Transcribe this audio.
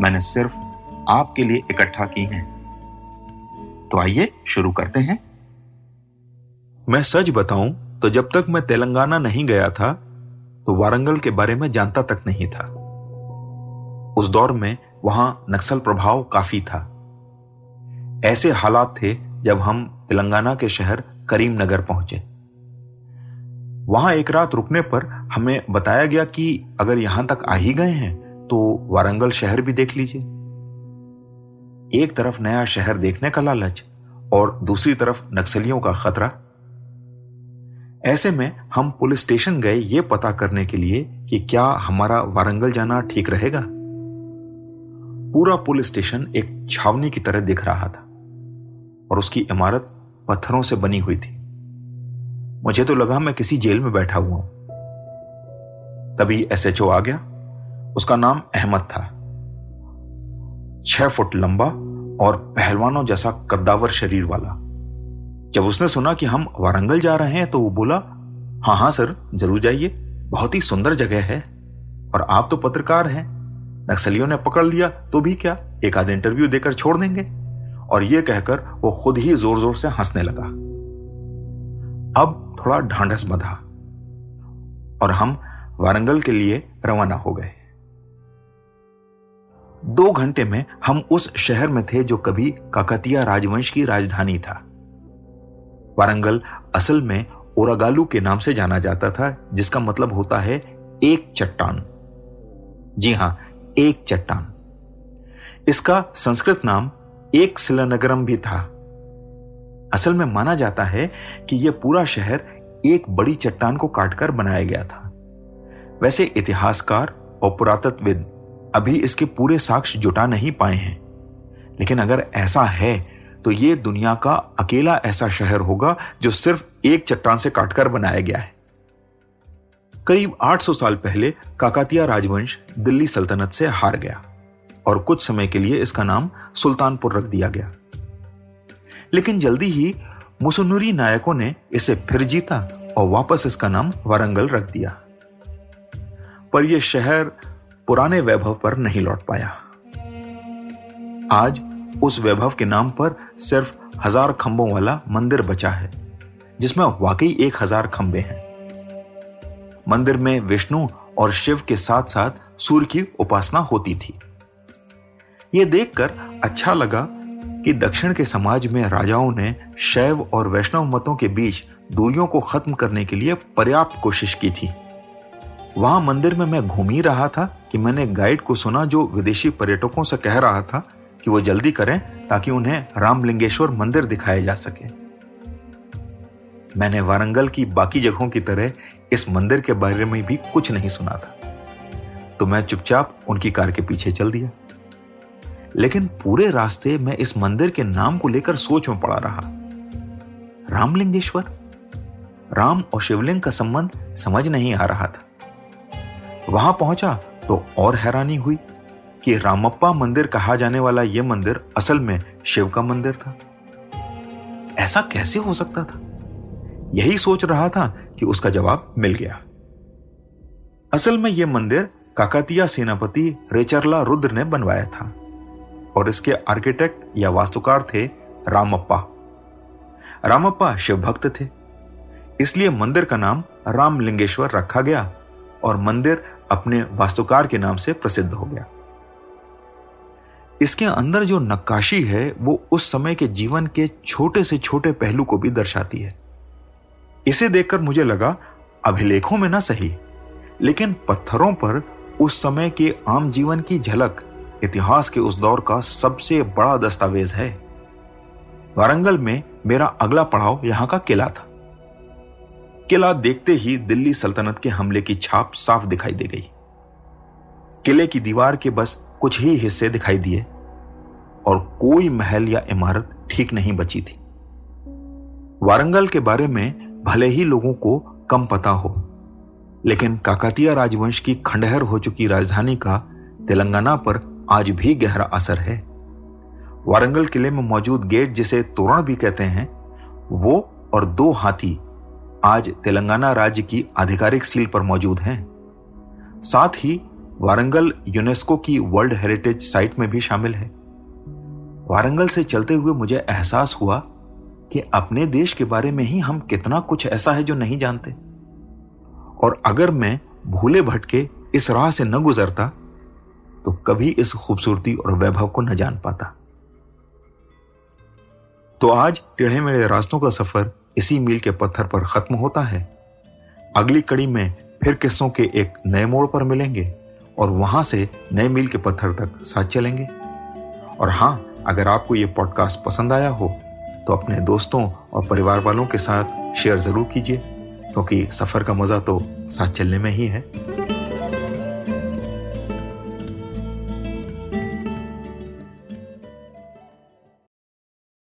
मैंने सिर्फ़ आपके लिए इकट्ठा की हैं। तो आइए शुरू करते हैं। मैं सच बताऊँ तो जब तक मैं तेलंगाना नहीं गया था तो वारंगल के बारे में जानता तक नहीं था। उस दौर में वहाँ नक्सल प्रभाव काफ़ी था। ऐसे हालात थे जब हम तेलंगाना के शहर करीमनगर पहुँचे। वहाँ एक रात रुकने पर हमें बताया गया कि अगर यहाँ तक आ ही गए हैं तो वारंगल शहर भी देख लीजिए। एक तरफ़ नया शहर देखने का लालच और दूसरी तरफ़ नक्सलियों का खतरा। ऐसे में हम पुलिस स्टेशन गए ये पता करने के लिए कि क्या हमारा वारंगल जाना ठीक रहेगा। पूरा पुलिस स्टेशन एक छावनी की तरह दिख रहा था और उसकी इमारत पत्थरों से बनी हुई थी। मुझे तो लगा मैं किसी जेल में बैठा हुआ हूँ। तभी एसएचओ आ गया। उसका नाम अहमद था। छह फुट लंबा और पहलवानों जैसा कद्दावर शरीर वाला। जब उसने सुना कि हम वारंगल जा रहे हैं तो वो बोला हाँ हाँ सर, ज़रूर जाइए। बहुत ही सुंदर जगह है और आप तो पत्रकार हैं। नक्सलियों ने पकड़ लिया तो भी क्या? एक आध इंटरव्यू देकर छोड़ देंगे। और यह कह कहकर वो खुद ही ज़ोर ज़ोर से हंसने लगा। अब थोड़ा ढांढस बंधा और हम वारंगल के लिए रवाना हो गए। दो घंटे में हम उस शहर में थे जो कभी काकतिया राजवंश की राजधानी था। वारंगल असल में ओरागालू के नाम से जाना जाता था, जिसका मतलब होता है एक चट्टान। जी हाँ, एक चट्टान। इसका संस्कृत नाम एक शिलानगरम भी था। असल में माना जाता है कि यह पूरा शहर एक बड़ी चट्टान को काटकर बनाया गया था। वैसे इतिहासकार और पुरातत्वविद अभी इसके पूरे साक्ष्य जुटा नहीं पाए हैं। लेकिन अगर ऐसा है तो यह दुनिया का अकेला ऐसा शहर होगा जो सिर्फ़ एक चट्टान से काटकर बनाया गया है। करीब 800 साल पहले काकातिया राजवंश दिल्ली सल्तनत से हार गया और कुछ समय के लिए इसका नाम सुल्तानपुर रख दिया गया। लेकिन जल्दी ही मुसनुरी नायकों ने इसे फिर जीता और वापस इसका नाम वारंगल रख दिया। पर यह शहर पुराने वैभव पर नहीं लौट पाया। आज उस वैभव के नाम पर सिर्फ़ हज़ार खंभों वाला मंदिर बचा है, जिसमें वाकई एक हज़ार खंबे हैं। मंदिर में विष्णु और शिव के साथ साथ सूर्य की उपासना होती थी। यह देखकर अच्छा लगा कि दक्षिण के समाज में राजाओं ने शैव और वैष्णव मतों के बीच दूरियों को खत्म करने के लिए पर्याप्त कोशिश की थी। वहाँ मंदिर में मैं घूम ही रहा था कि मैंने गाइड को सुना जो विदेशी पर्यटकों से कह रहा था कि वो जल्दी करें ताकि उन्हें रामलिंगेश्वर मंदिर दिखाया जा सके। मैंने वारंगल की बाकी जगहों की तरह इस मंदिर के बारे में भी कुछ नहीं सुना था। तो मैं चुपचाप उनकी कार के पीछे चल दिया। लेकिन पूरे रास्ते मैं इस मंदिर के नाम को लेकर सोच में पड़ा रहा। रामलिंगेश्वर? राम और शिवलिंग का संबंध समझ नहीं आ रहा था। वहाँ पहुँचा तो और हैरानी हुई कि रामप्पा मंदिर कहा जाने वाला यह मंदिर असल में शिव का मंदिर था। ऐसा कैसे हो सकता था? यही सोच रहा था कि उसका जवाब मिल गया। असल में यह मंदिर काकातिया सेनापति रेचरला रुद्र ने बनवाया था और इसके आर्किटेक्ट या वास्तुकार थे रामप्पा। रामप्पा शिव भक्त थे, इसलिए मंदिर का नाम रामलिंगेश्वर रखा गया और मंदिर अपने वास्तुकार के नाम से प्रसिद्ध हो गया। इसके अंदर जो नक्काशी है, वो उस समय के जीवन के छोटे से छोटे पहलू को भी दर्शाती है। इसे देखकर मुझे लगा, अभिलेखों में ना सही, लेकिन पत्थरों पर उस समय के आम जीवन की झलक इतिहास के उस दौर का सबसे बड़ा दस्तावेज़ है। वारंगल में मेरा अगला पड़ाव यहाँ का किला था। किला देखते ही दिल्ली सल्तनत के हमले की छाप साफ़ दिखाई दे गई। किले की दीवार के बस कुछ ही हिस्से दिखाई दिए और कोई महल या इमारत ठीक नहीं बची थी। वारंगल के बारे में भले ही लोगों को कम पता हो, लेकिन काकातिया राजवंश की खंडहर हो चुकी राजधानी का तेलंगाना पर आज भी गहरा असर है। वारंगल किले में मौजूद गेट जिसे तोरण भी कहते हैं, वो और दो हाथी आज तेलंगाना राज्य की आधिकारिक सील पर मौजूद हैं। साथ ही वारंगल यूनेस्को की वर्ल्ड हेरिटेज साइट में भी शामिल है। वारंगल से चलते हुए मुझे एहसास हुआ कि अपने देश के बारे में ही हम कितना कुछ ऐसा है जो नहीं जानते। और अगर मैं भूले भटके इस राह से न गुजरता तो कभी इस खूबसूरती और वैभव को न जान पाता। तो आज टेढ़े मेढ़े रास्तों का सफ़र इसी मील के पत्थर पर खत्म होता है। अगली कड़ी में फिर किस्सों के एक नए मोड़ पर मिलेंगे और वहाँ से नए मील के पत्थर तक साथ चलेंगे। और हाँ अगर आपको ये पॉडकास्ट पसंद आया हो तो अपने दोस्तों और परिवार वालों के साथ शेयर ज़रूर कीजिए, क्योंकि सफ़र का मज़ा तो साथ चलने में ही है।